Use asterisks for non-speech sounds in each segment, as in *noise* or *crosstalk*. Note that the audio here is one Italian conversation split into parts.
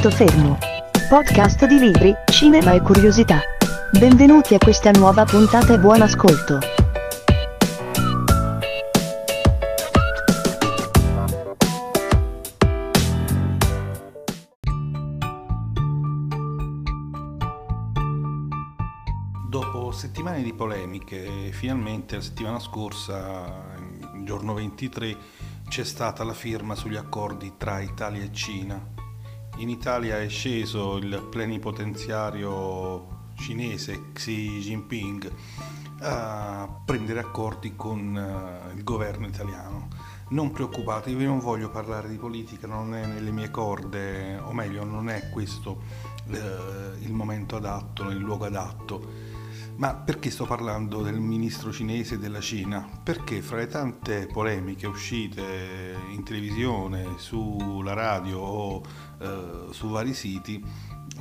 Punto fermo. Podcast di libri, cinema e curiosità. Benvenuti a questa nuova puntata e buon ascolto. Dopo settimane di polemiche, finalmente la settimana scorsa, il giorno 23, c'è stata la firma sugli accordi tra Italia e Cina. In Italia è sceso il plenipotenziario cinese Xi Jinping a prendere accordi con eh, il governo italiano. Non preoccupatevi, non voglio parlare di politica, non è nelle mie corde, o meglio, non è questo eh, il momento adatto, il luogo adatto ma perché sto parlando del ministro cinese della Cina? Perché fra le tante polemiche uscite in televisione, sulla radio o eh, su vari siti,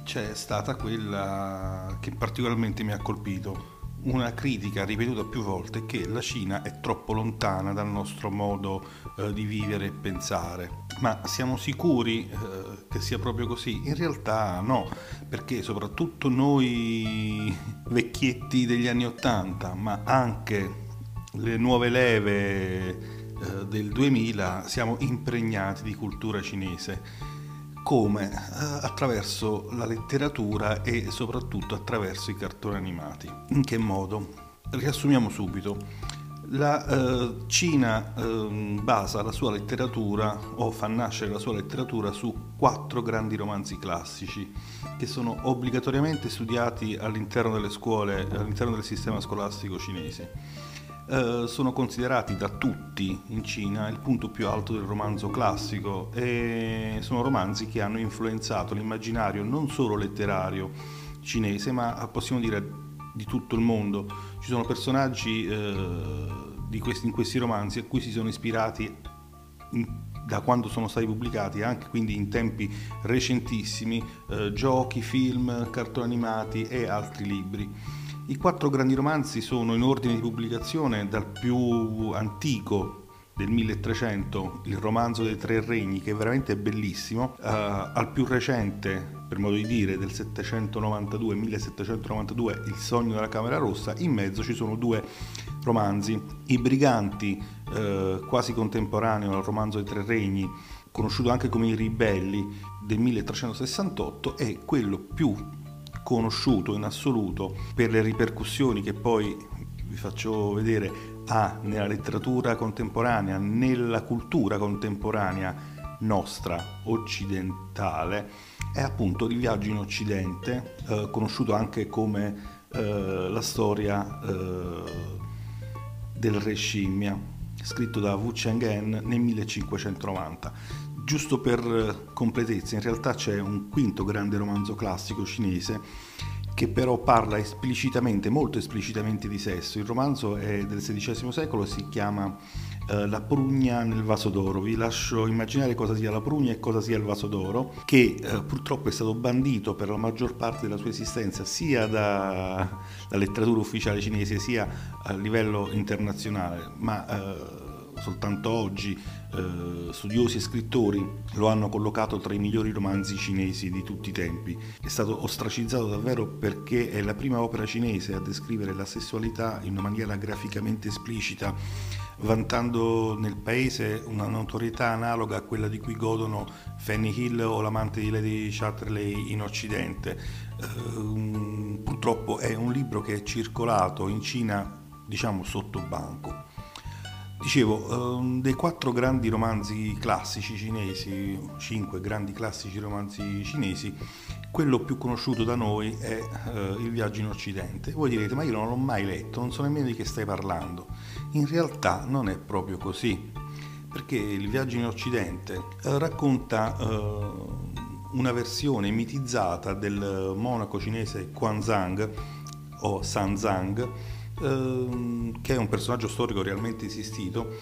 c'è stata quella che particolarmente mi ha colpito, una critica ripetuta più volte che la Cina è troppo lontana dal nostro modo eh, di vivere e pensare. Ma siamo sicuri eh, che sia proprio così? In realtà no, perché soprattutto noi vecchietti degli anni Ottanta, ma anche le nuove leve eh, del 2000, siamo impregnati di cultura cinese come? Eh, attraverso la letteratura e soprattutto attraverso i cartoni animati. In che modo? Riassumiamo subito. La eh, Cina eh, basa la sua letteratura o fa nascere la sua letteratura su quattro grandi romanzi classici che sono obbligatoriamente studiati all'interno delle scuole, all'interno del sistema scolastico cinese eh, sono considerati da tutti in Cina il punto più alto del romanzo classico e sono romanzi che hanno influenzato l'immaginario non solo letterario cinese ma possiamo dire di tutto il mondo. Ci sono personaggi eh, questi, in questi romanzi a cui si sono ispirati in, da quando sono stati pubblicati, anche quindi in tempi recentissimi, eh, giochi, film, cartoni animati e altri libri. I quattro grandi romanzi sono in ordine di pubblicazione dal più antico del 1300, il romanzo dei tre regni, che è veramente bellissimo, uh, al più recente, per modo di dire, del 792, 1792, Il sogno della Camera Rossa, in mezzo ci sono due romanzi, I briganti, uh, quasi contemporaneo al romanzo dei tre regni, conosciuto anche come I ribelli, del 1368, e quello più conosciuto in assoluto per le ripercussioni che poi vi faccio vedere ha nella letteratura contemporanea, nella cultura contemporanea nostra occidentale, è appunto il viaggio in Occidente, eh, conosciuto anche come eh, la storia eh, del re scimmia, scritto da Wu Cheng'en nel 1590. Giusto per completezza, in realtà c'è un quinto grande romanzo classico cinese che però parla esplicitamente, molto esplicitamente di sesso. Il romanzo è del XVI secolo e si chiama eh, La prugna nel vaso d'oro. Vi lascio immaginare cosa sia la prugna e cosa sia il vaso d'oro, che eh, purtroppo è stato bandito per la maggior parte della sua esistenza sia dalla letteratura ufficiale cinese sia a livello internazionale, ma eh, soltanto oggi eh, studiosi e scrittori lo hanno collocato tra i migliori romanzi cinesi di tutti i tempi. È stato ostracizzato davvero perché è la prima opera cinese a descrivere la sessualità in una maniera graficamente esplicita, vantando nel paese una notorietà analoga a quella di cui godono Fanny Hill o l'amante di Lady Chatterley in Occidente. Eh, purtroppo è un libro che è circolato in Cina diciamo sotto banco. Dicevo, um, dei quattro grandi romanzi classici cinesi, cinque grandi classici romanzi cinesi, quello più conosciuto da noi è uh, Il viaggio in Occidente. Voi direte, ma io non l'ho mai letto, non so nemmeno di che stai parlando. In realtà non è proprio così, perché Il viaggio in Occidente uh, racconta uh, una versione mitizzata del monaco cinese Quanzang o Sanzang, Ehm, che è un personaggio storico realmente esistito,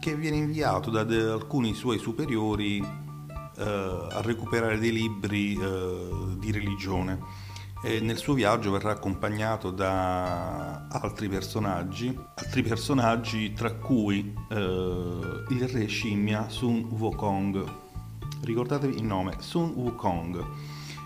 che viene inviato da alcuni suoi superiori eh, a recuperare dei libri eh, di religione. E nel suo viaggio verrà accompagnato da altri personaggi, altri personaggi tra cui eh, il re scimmia Sun Wukong. Ricordatevi il nome, Sun Wukong.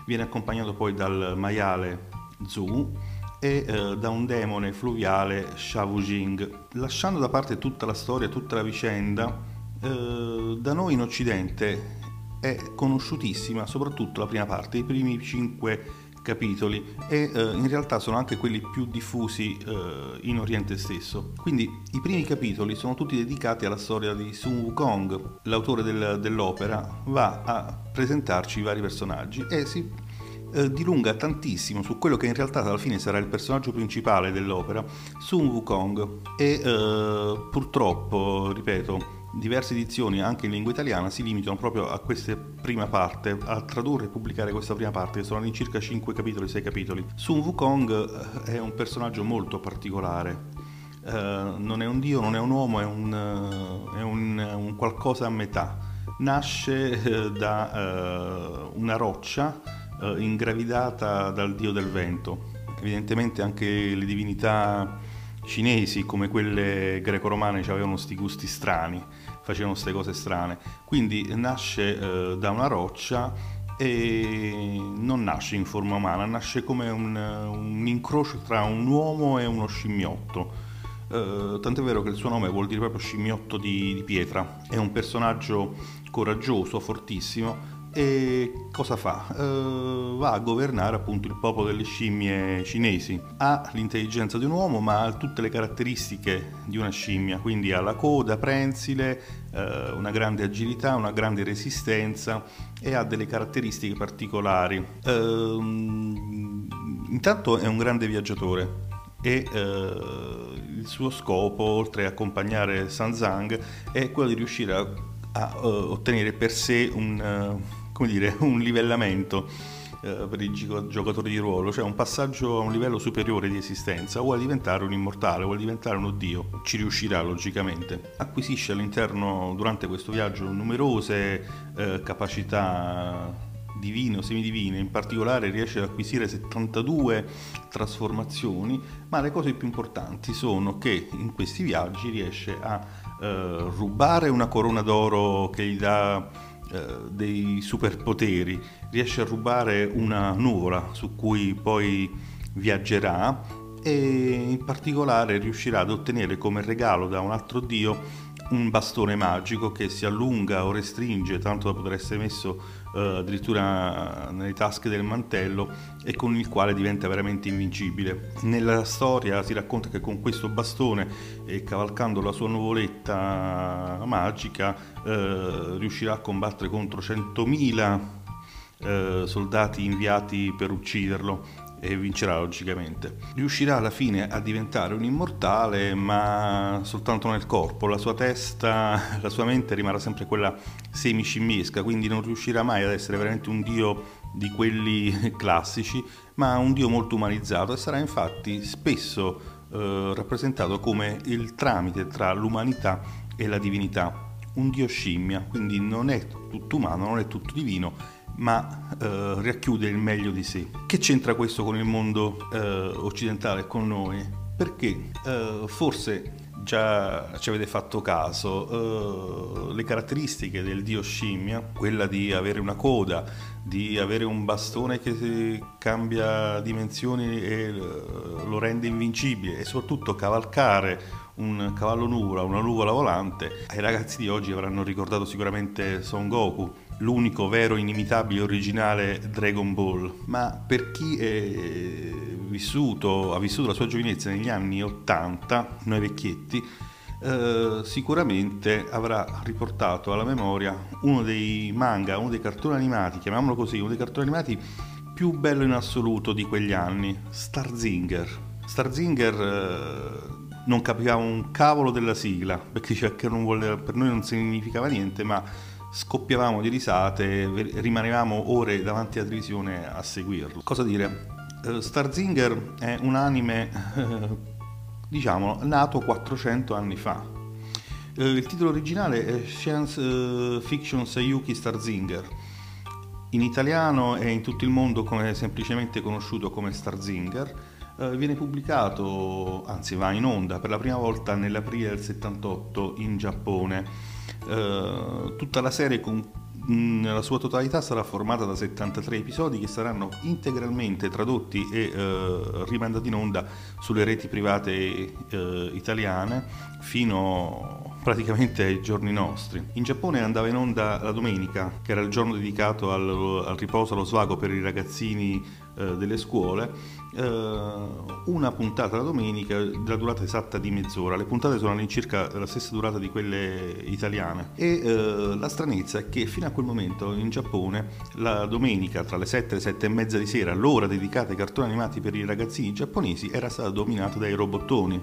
Viene accompagnato poi dal maiale Zhu e eh, da un demone fluviale Shavu Jing. Lasciando da parte tutta la storia, tutta la vicenda, eh, da noi in Occidente è conosciutissima soprattutto la prima parte, i primi cinque capitoli e eh, in realtà sono anche quelli più diffusi eh, in Oriente stesso. Quindi i primi capitoli sono tutti dedicati alla storia di Sun Wukong. L'autore del, dell'opera va a presentarci i vari personaggi e si eh, dilunga tantissimo su quello che in realtà alla fine sarà il personaggio principale dell'opera, Sun Wukong. E eh, purtroppo, ripeto, diverse edizioni anche in lingua italiana si limitano proprio a questa prima parte, a tradurre e pubblicare questa prima parte, che sono all'incirca 5 capitoli, 6 capitoli. Sun Wukong eh, è un personaggio molto particolare. Uh, non è un dio, non è un uomo, è un, uh, è un, un qualcosa a metà. Nasce uh, da una roccia ingravidata dal dio del vento. Evidentemente anche le divinità cinesi come quelle greco-romane avevano questi gusti strani, facevano queste cose strane. Quindi nasce eh, da una roccia e non nasce in forma umana, nasce come un, un incrocio tra un uomo e uno scimmiotto. Uh, tant'è vero che il suo nome vuol dire proprio scimmiotto di, di pietra. È un personaggio coraggioso, fortissimo, e cosa fa? Uh, va a governare appunto il popolo delle scimmie cinesi. Ha l'intelligenza di un uomo ma ha tutte le caratteristiche di una scimmia, quindi ha la coda prensile, uh, una grande agilità, una grande resistenza e ha delle caratteristiche particolari. Uh, intanto è un grande viaggiatore e il suo scopo, oltre a accompagnare Sanzang, è quello di riuscire a, a ottenere per sé un come dire, *laughs* un livellamento eh, per i giocatori di ruolo, cioè un passaggio a un livello superiore di esistenza, vuole diventare un immortale, vuole diventare uno dio, ci riuscirà logicamente. Acquisisce all'interno, durante questo viaggio, numerose eh, capacità divine o semidivine, in particolare riesce ad acquisire 72 trasformazioni, ma le cose più importanti sono che in questi viaggi riesce a eh, rubare una corona d'oro che gli dà dei superpoteri, riesce a rubare una nuvola su cui poi viaggerà e in particolare riuscirà ad ottenere come regalo da un altro dio un bastone magico che si allunga o restringe tanto da poter essere messo eh, addirittura nelle tasche del mantello e con il quale diventa veramente invincibile. Nella storia si racconta che con questo bastone e cavalcando la sua nuvoletta magica eh, riuscirà a combattere contro 100.000 eh, soldati inviati per ucciderlo e vincerà logicamente. Riuscirà alla fine a diventare un immortale, ma soltanto nel corpo. La sua testa, *laughs* la sua mente rimarrà sempre quella semiscimmiesca, quindi non riuscirà mai ad essere veramente un dio di quelli *laughs* classici, ma un dio molto umanizzato e sarà infatti spesso eh, rappresentato come il tramite tra l'umanità e la divinità. Un dio scimmia, quindi non è tutto umano, non è tutto divino, ma eh, racchiude il meglio di sé. Che c'entra questo con il mondo eh, occidentale, con noi? Perché eh, forse già ci avete fatto caso, eh, le caratteristiche del dio scimmia, quella di avere una coda, di avere un bastone che cambia dimensioni e eh, lo rende invincibile e soprattutto cavalcare un cavallo nuvola, una nuvola volante, ai ragazzi di oggi avranno ricordato sicuramente Son Goku, l'unico vero, inimitabile, originale Dragon Ball, ma per chi è vissuto, ha vissuto la sua giovinezza negli anni 80, noi vecchietti, eh, sicuramente avrà riportato alla memoria uno dei manga, uno dei cartoni animati, chiamiamolo così, uno dei cartoni animati più bello in assoluto di quegli anni, Starzinger. Starzinger eh, non capivamo un cavolo della sigla, perché vuole, per noi non significava niente, ma scoppiavamo di risate, rimanevamo ore davanti alla televisione a seguirlo. Cosa dire? Uh, Starzinger è un anime, uh, diciamo, nato 400 anni fa. Uh, il titolo originale è Science Fiction Sayuki Starzinger. In italiano e in tutto il mondo come semplicemente conosciuto come Starzinger viene pubblicato, anzi va in onda per la prima volta nell'aprile del 78 in Giappone. Eh, tutta la serie con, nella sua totalità sarà formata da 73 episodi che saranno integralmente tradotti e eh, rimandati in onda sulle reti private eh, italiane fino praticamente ai giorni nostri. In Giappone andava in onda la domenica, che era il giorno dedicato al, al riposo, allo svago per i ragazzini eh, delle scuole, eh, una puntata la domenica della durata esatta di mezz'ora. Le puntate sono all'incirca la stessa durata di quelle italiane. E eh, la stranezza è che fino a quel momento in Giappone la domenica tra le 7 e le 7 e mezza di sera, l'ora dedicata ai cartoni animati per i ragazzini giapponesi, era stata dominata dai robottoni.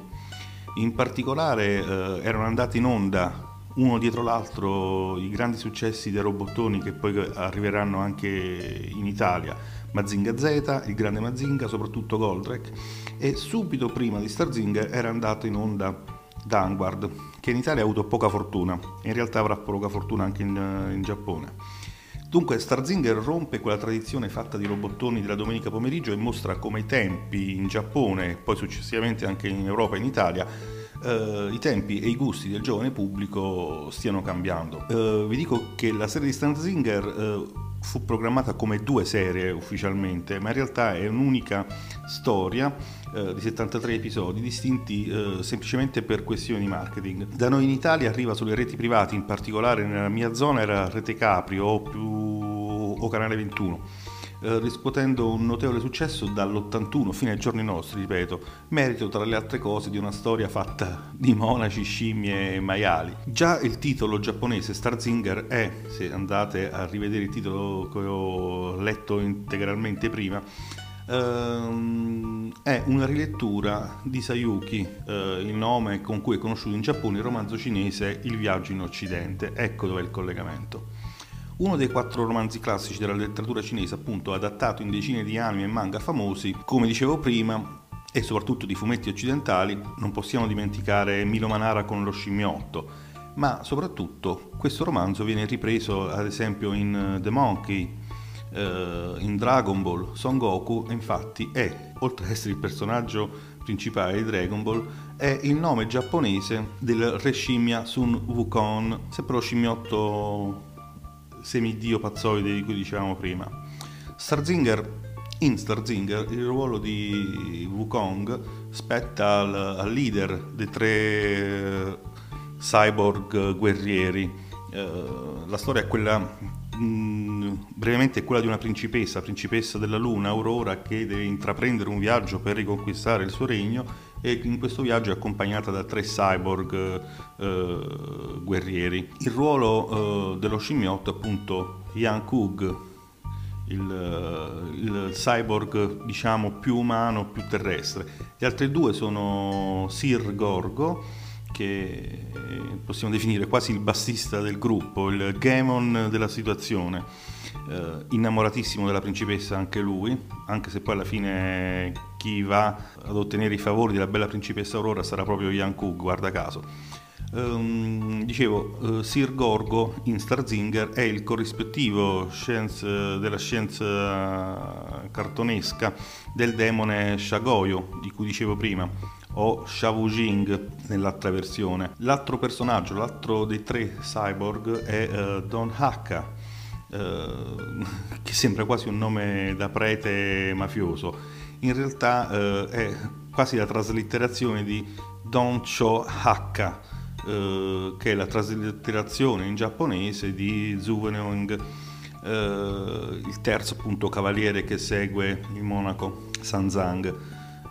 In particolare eh, erano andati in onda uno dietro l'altro i grandi successi dei robottoni che poi arriveranno anche in Italia, Mazinga Z, il grande Mazinga, soprattutto Goldrake, e subito prima di Starzinger era andato in onda Danguard, che in Italia ha avuto poca fortuna, in realtà avrà poca fortuna anche in, in Giappone. Dunque Starzinger rompe quella tradizione fatta di robottoni della domenica pomeriggio e mostra come i tempi in Giappone e poi successivamente anche in Europa e in Italia Uh, i tempi e i gusti del giovane pubblico stiano cambiando. Uh, vi dico che la serie di Starzinger uh, fu programmata come due serie ufficialmente, ma in realtà è un'unica storia eh, di 73 episodi distinti eh, semplicemente per questioni di marketing. Da noi in Italia arriva sulle reti private, in particolare nella mia zona era Rete Capri o, più, o Canale 21 eh, riscuotendo un notevole successo dall'81 fino ai giorni nostri, ripeto, merito tra le altre cose di una storia fatta di monaci, scimmie e maiali. Già il titolo giapponese Starzinger è, se andate a rivedere il titolo che ho letto integralmente prima, Uh, è una rilettura di Sayuki, uh, il nome con cui è conosciuto in Giappone il romanzo cinese Il viaggio in Occidente. Ecco dov'è il collegamento. Uno dei quattro romanzi classici della letteratura cinese, appunto, adattato in decine di anime e manga famosi, come dicevo prima, e soprattutto di fumetti occidentali, non possiamo dimenticare Milo Manara con lo scimmiotto, ma soprattutto questo romanzo viene ripreso ad esempio in The Monkey, eh, in Dragon Ball, Son Goku infatti è, oltre ad essere il personaggio principale di Dragon Ball, è il nome giapponese del re scimmia Sun Wukong, sempre lo scimmiotto semidio pazzoide di cui dicevamo prima. Starzinger, in Starzinger il ruolo di Wukong spetta al, al leader dei tre eh, cyborg guerrieri. Uh, la storia è quella mm, brevemente è quella di una principessa, principessa della luna, Aurora, che deve intraprendere un viaggio per riconquistare il suo regno e in questo viaggio è accompagnata da tre cyborg eh, guerrieri. Il ruolo eh, dello scimmiotto è appunto Yang Kug, il, eh, il, cyborg diciamo più umano, più terrestre. Gli altri due sono Sir Gorgo, che possiamo definire quasi il bassista del gruppo, il Gamon della situazione, eh, innamoratissimo della principessa anche lui, anche se poi alla fine chi va ad ottenere i favori della bella principessa Aurora sarà proprio Yanku, guarda caso. Um, dicevo, uh, Sir Gorgo in Starzinger è il corrispettivo scienza, della scienza cartonesca del demone Shagoyo, di cui dicevo prima, o Shawu Jing nell'altra versione. L'altro personaggio, l'altro dei tre cyborg è uh, Don Hakka, uh, *laughs* che sembra quasi un nome da prete mafioso in realtà eh, è quasi la traslitterazione di Don Cho Hakka, eh, che è la traslitterazione in giapponese di Zuweneong, eh, il terzo appunto cavaliere che segue il monaco Sanzang.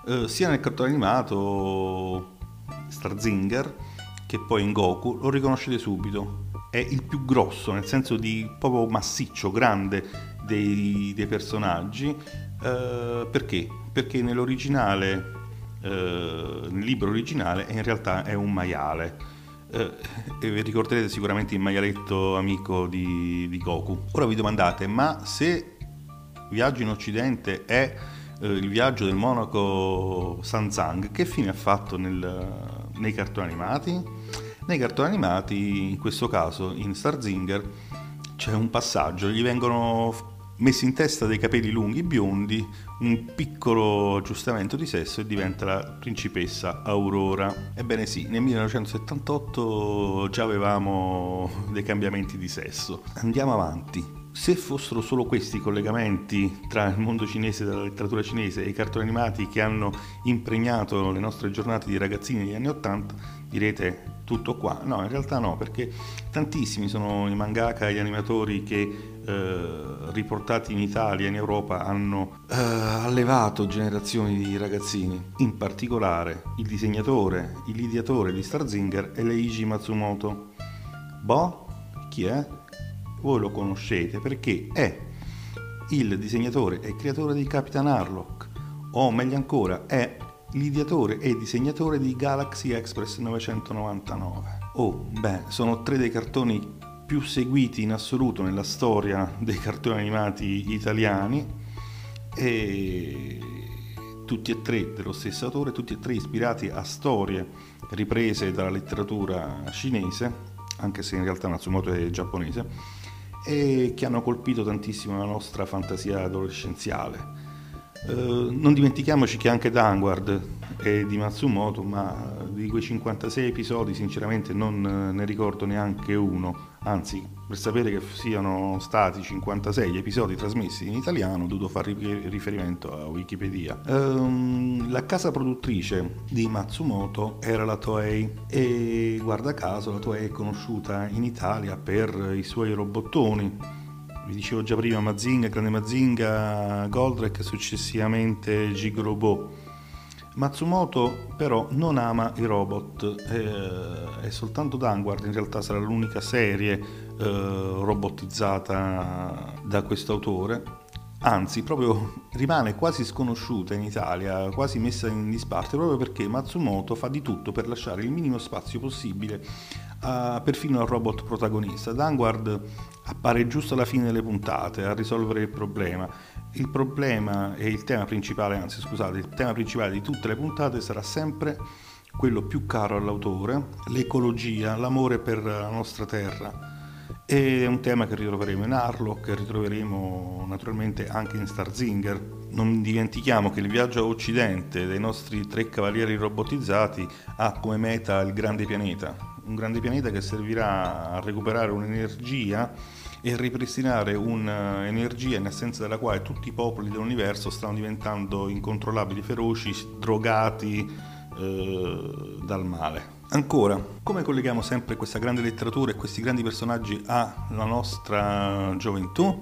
Eh, sia nel cartone animato Starzinger che poi in Goku lo riconoscete subito. È il più grosso, nel senso di proprio massiccio, grande dei, dei personaggi. Eh, perché? Perché nell'originale, eh, nel libro originale, in realtà è un maiale. Eh, vi ricorderete sicuramente il maialetto amico di, di, Goku. Ora vi domandate, ma se Viaggio in Occidente è eh, il viaggio del monaco Sanzang, che fine ha fatto nel, nei cartoni animati? Nei cartoni animati, in questo caso in Starzinger, c'è un passaggio, gli vengono messi in testa dei capelli lunghi biondi, un piccolo aggiustamento di sesso e diventa la principessa Aurora. Ebbene sì, nel 1978 già avevamo dei cambiamenti di sesso. Andiamo avanti. Se fossero solo questi i collegamenti tra il mondo cinese della letteratura cinese e i cartoni animati che hanno impregnato le nostre giornate di ragazzini degli anni Ottanta, direte tutto qua. No, in realtà no, perché tantissimi sono i mangaka e gli animatori che eh, riportati in Italia e in Europa hanno eh, allevato generazioni di ragazzini. In particolare il disegnatore, il ideatore di Starzinger è Leiji Matsumoto. Boh, chi è? Voi lo conoscete perché è il disegnatore e creatore di Capitan Harlock, o meglio ancora, è l'ideatore e disegnatore di Galaxy Express 999. Oh, beh, sono tre dei cartoni più seguiti in assoluto nella storia dei cartoni animati italiani e tutti e tre dello stesso autore, tutti e tre ispirati a storie riprese dalla letteratura cinese, anche se in realtà Matsumoto è giapponese, e che hanno colpito tantissimo la nostra fantasia adolescenziale. Eh, non dimentichiamoci che anche Danguard è di Matsumoto, ma di quei 56 episodi sinceramente non ne ricordo neanche uno, anzi per sapere che siano stati 56 episodi trasmessi in italiano ho dovuto fare riferimento a Wikipedia. Um, la casa produttrice di Matsumoto era la Toei e guarda caso la Toei è conosciuta in Italia per i suoi robottoni vi dicevo già prima Mazinga, Grande Mazinga, Goldrake e successivamente Gigrobot. Matsumoto però non ama i robot, eh, è soltanto Danguard in realtà sarà l'unica serie eh, robotizzata da questo autore, anzi proprio rimane quasi sconosciuta in Italia, quasi messa in disparte proprio perché Matsumoto fa di tutto per lasciare il minimo spazio possibile a, perfino al robot protagonista. Danguard appare giusto alla fine delle puntate a risolvere il problema. Il problema e il tema principale, anzi scusate, il tema principale di tutte le puntate sarà sempre quello più caro all'autore, l'ecologia, l'amore per la nostra terra. È un tema che ritroveremo in Harlock, che ritroveremo naturalmente anche in Starzinger. Non dimentichiamo che il viaggio a occidente dei nostri tre cavalieri robotizzati ha come meta il grande pianeta, un grande pianeta che servirà a recuperare un'energia e ripristinare un'energia in assenza della quale tutti i popoli dell'universo stanno diventando incontrollabili, feroci, drogati eh, dal male. Ancora, come colleghiamo sempre questa grande letteratura e questi grandi personaggi alla nostra gioventù?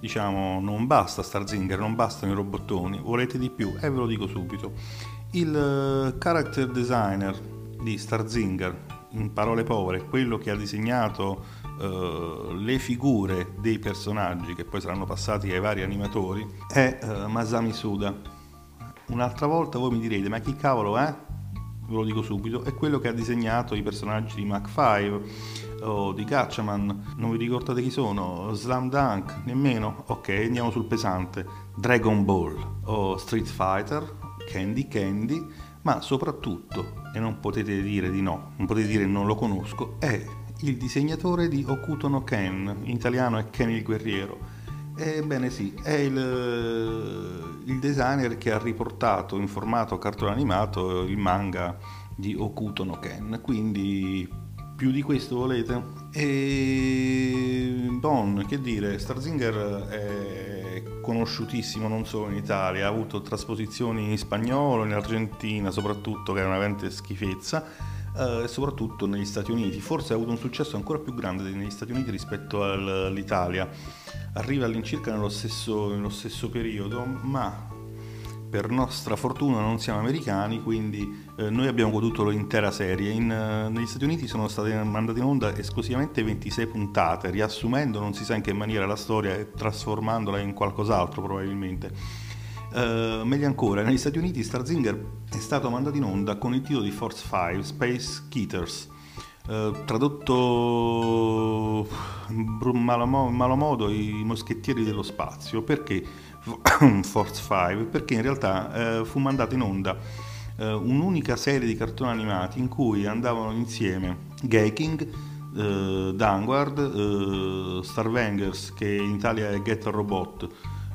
Diciamo, non basta Starzinger, non bastano i robottoni, volete di più? E ve lo dico subito. Il eh, character designer di Starzinger, in parole povere, quello che ha disegnato uh, le figure dei personaggi che poi saranno passati ai vari animatori è uh, Masami Suda. Un'altra volta voi mi direte, ma chi cavolo è? Ve lo dico subito, è quello che ha disegnato i personaggi di Mac 5 o di Gatchaman. Non vi ricordate chi sono? Slam Dunk? Nemmeno? Ok, andiamo sul pesante. Dragon Ball o Street Fighter, Candy Candy ma soprattutto, e non potete dire di no, non potete dire non lo conosco, è il disegnatore di Okuto no Ken, in italiano è Ken il guerriero. Ebbene sì, è il, il designer che ha riportato in formato cartone animato il manga di Okuto no Ken, quindi più di questo volete? E Bon, che dire, Starzinger è conosciutissimo non solo in Italia, ha avuto trasposizioni in spagnolo, in Argentina soprattutto, che è una veramente schifezza, eh, soprattutto negli Stati Uniti. Forse ha avuto un successo ancora più grande negli Stati Uniti rispetto all'Italia. Arriva all'incirca nello stesso, nello stesso periodo, ma per nostra fortuna non siamo americani, quindi eh, noi abbiamo goduto l'intera serie. In, eh, negli Stati Uniti sono state mandate in onda esclusivamente 26 puntate, riassumendo non si sa in che maniera la storia e trasformandola in qualcos'altro probabilmente. Uh, meglio ancora, negli Stati Uniti Starzinger è stato mandato in onda con il titolo di Force 5 Space Keeters. Uh, tradotto in malo, malo modo i moschettieri dello spazio perché *coughs* Force 5 perché in realtà eh, fu mandata in onda eh, un'unica serie di cartoni animati in cui andavano insieme Gay King, eh, Danguard, eh, Starvengers che in Italia è Get a Robot,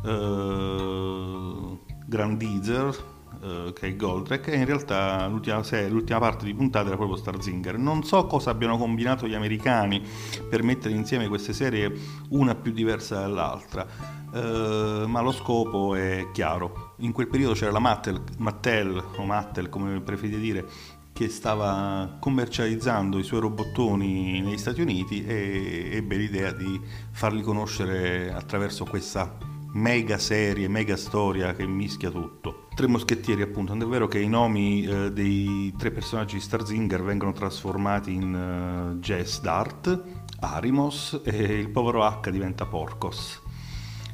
eh, Grandizer eh, che è Goldrake e in realtà l'ultima, serie, l'ultima, parte di puntata era proprio Starzinger. Non so cosa abbiano combinato gli americani per mettere insieme queste serie una più diversa dall'altra, uh, ma lo scopo è chiaro. In quel periodo c'era la Mattel, Mattel o Mattel come preferite dire, che stava commercializzando i suoi robottoni negli Stati Uniti e ebbe l'idea di farli conoscere attraverso questa mega serie, mega storia che mischia tutto. Tre moschettieri appunto, è vero che i nomi eh, dei tre personaggi di Starzinger vengono trasformati in uh, Jess Dart, Arimos e il povero H diventa Porcos.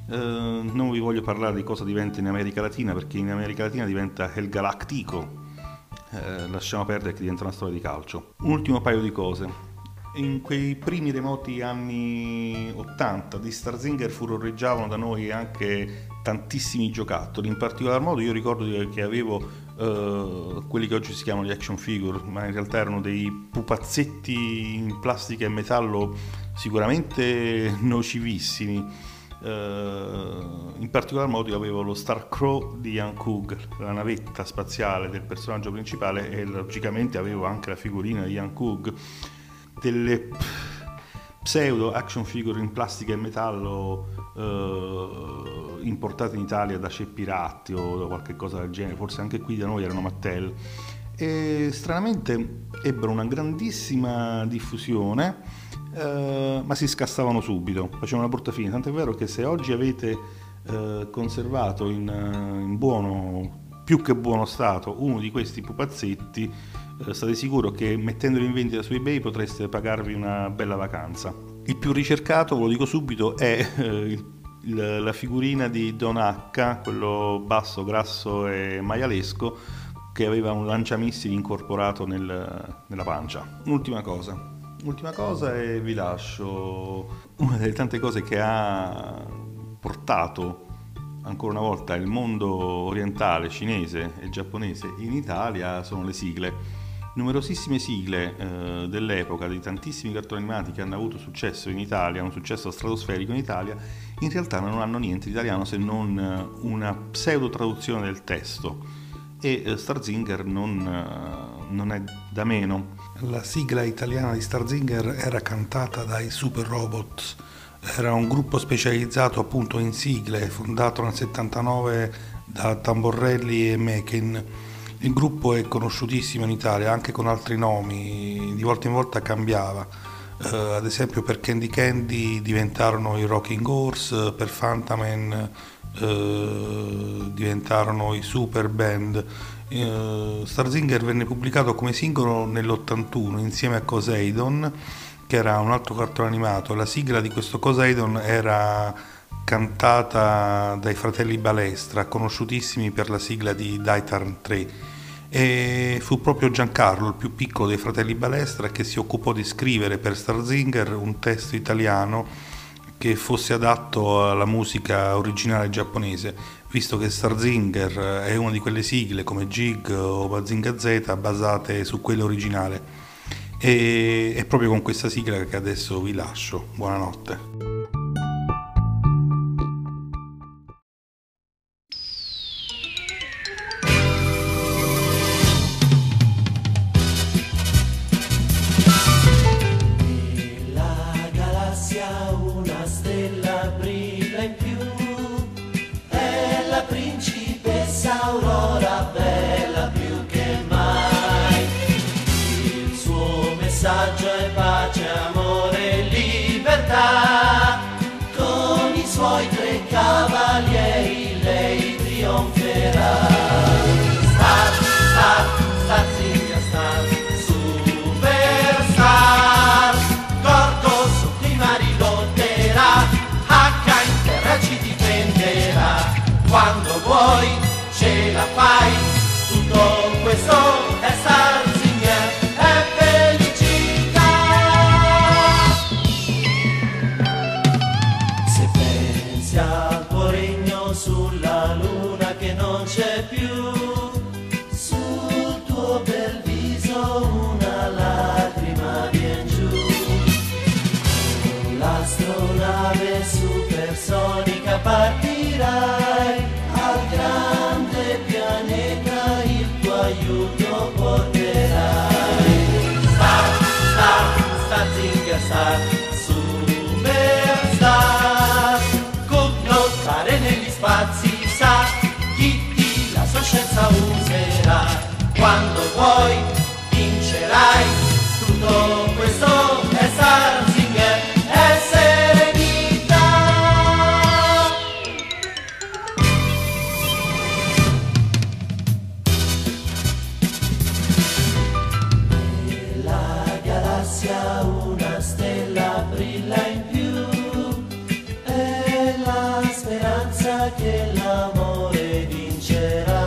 Uh, non vi voglio parlare di cosa diventa in America Latina perché in America Latina diventa El Galactico, uh, lasciamo perdere che diventa una storia di calcio. Un ultimo paio di cose. In quei primi remoti anni 80 di Starzinger furoreggiavano da noi anche tantissimi giocattoli, in particolar modo io ricordo che avevo uh, quelli che oggi si chiamano gli action figure, ma in realtà erano dei pupazzetti in plastica e metallo sicuramente nocivissimi. Uh, in particolar modo io avevo lo Star Crow di Ian Coog, la navetta spaziale del personaggio principale e logicamente avevo anche la figurina di Ian Coog, delle pseudo action figure in plastica e metallo uh, importate in Italia da Ceppiratti o da qualche cosa del genere, forse anche qui da noi erano Mattel, e stranamente ebbero una grandissima diffusione, uh, ma si scassavano subito, facevano una brutta fine, tant'è vero che se oggi avete uh, conservato in, in buono, più che buono stato, uno di questi pupazzetti, state sicuro che mettendolo in vendita su eBay potreste pagarvi una bella vacanza. Il più ricercato, ve lo dico subito, è eh, la figurina di Don H, quello basso, grasso e maialesco, che aveva un lanciamissili incorporato nel, nella pancia. Un'ultima cosa. Ultima cosa e vi lascio una delle tante cose che ha portato ancora una volta il mondo orientale, cinese e giapponese in Italia sono le sigle. Numerosissime sigle eh, dell'epoca di tantissimi cartoni animati che hanno avuto successo in Italia, un successo stratosferico in Italia, in realtà non hanno niente di italiano se non eh, una pseudo traduzione del testo. E eh, Starzinger non, eh, non, è da meno. La sigla italiana di Starzinger era cantata dai Super Robots, era un gruppo specializzato appunto in sigle, fondato nel 79 da Tamborelli e Mekin il gruppo è conosciutissimo in Italia anche con altri nomi, di volta in volta cambiava. Uh, ad esempio per Candy Candy diventarono i Rocking Horse, per Fantaman uh, diventarono i Super Band. Uh, Starzinger venne pubblicato come singolo nell'81 insieme a Coseidon, che era un altro cartone animato. La sigla di questo Coseidon era cantata dai fratelli Balestra, conosciutissimi per la sigla di Daitarn 3 e fu proprio Giancarlo, il più piccolo dei fratelli Balestra, che si occupò di scrivere per Starzinger un testo italiano che fosse adatto alla musica originale giapponese, visto che Starzinger è una di quelle sigle come Jig o Bazinga Z basate su quella originale. E è proprio con questa sigla che adesso vi lascio. Buonanotte. e l'amore vincerà.